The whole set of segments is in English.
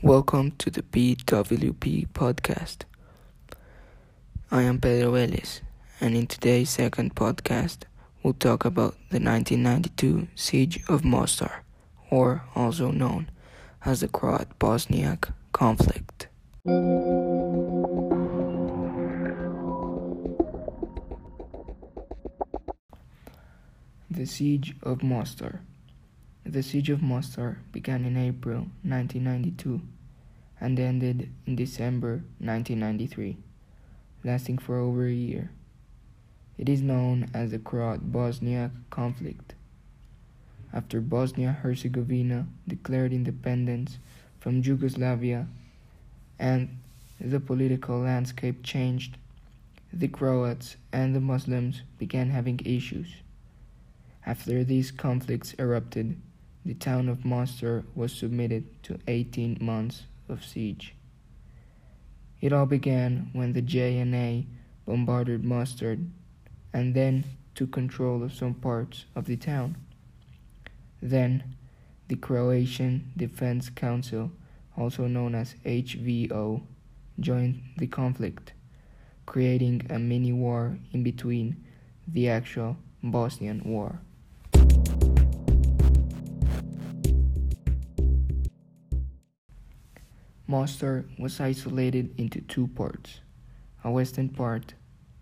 Welcome to the BWP podcast. I am Pedro Vélez, and in today's second podcast, we'll talk about the 1992 Siege of Mostar, or also known as the Croat Bosniak conflict. The Siege of Mostar. The Siege of Mostar began in April 1992 and ended in December 1993, lasting for over a year. It is known as the Croat Bosniak conflict. After Bosnia Herzegovina declared independence from Yugoslavia and the political landscape changed, the Croats and the Muslims began having issues. After these conflicts erupted, the town of Mostar was submitted to 18 months of siege. It all began when the JNA bombarded Mostar and then took control of some parts of the town. Then, the Croatian Defense Council, also known as HVO, joined the conflict, creating a mini war in between the actual Bosnian War. Mostar was isolated into two parts a western part,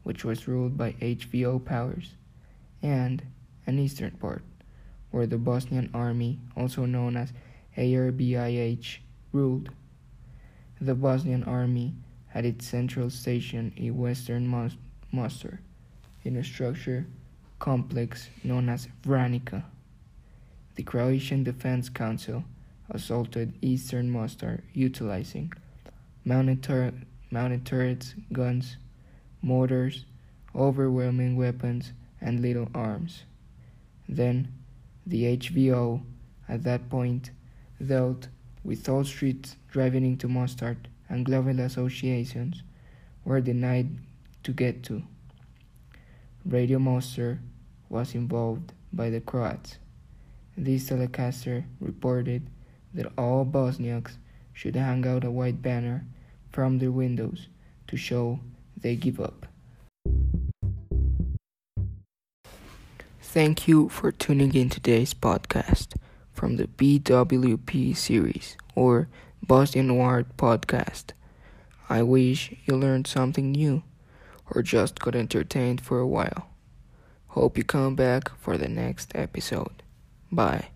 which was ruled by HVO powers, and an eastern part, where the Bosnian Army, also known as ARBIH, ruled. The Bosnian Army had its central station in western Mostar, in a structure complex known as Vranica. The Croatian Defense Council assaulted eastern Mostar utilizing mounted, tur- mounted turrets, guns, mortars, overwhelming weapons, and little arms. Then, the HVO, at that point, dealt with all streets driving into Mostar and global associations were denied to get to. Radio Mostar was involved by the Croats. This telecaster reported that all Bosniaks should hang out a white banner from their windows to show they give up. Thank you for tuning in today's podcast from the BWP series or Bosnian War podcast. I wish you learned something new or just got entertained for a while. Hope you come back for the next episode. Bye.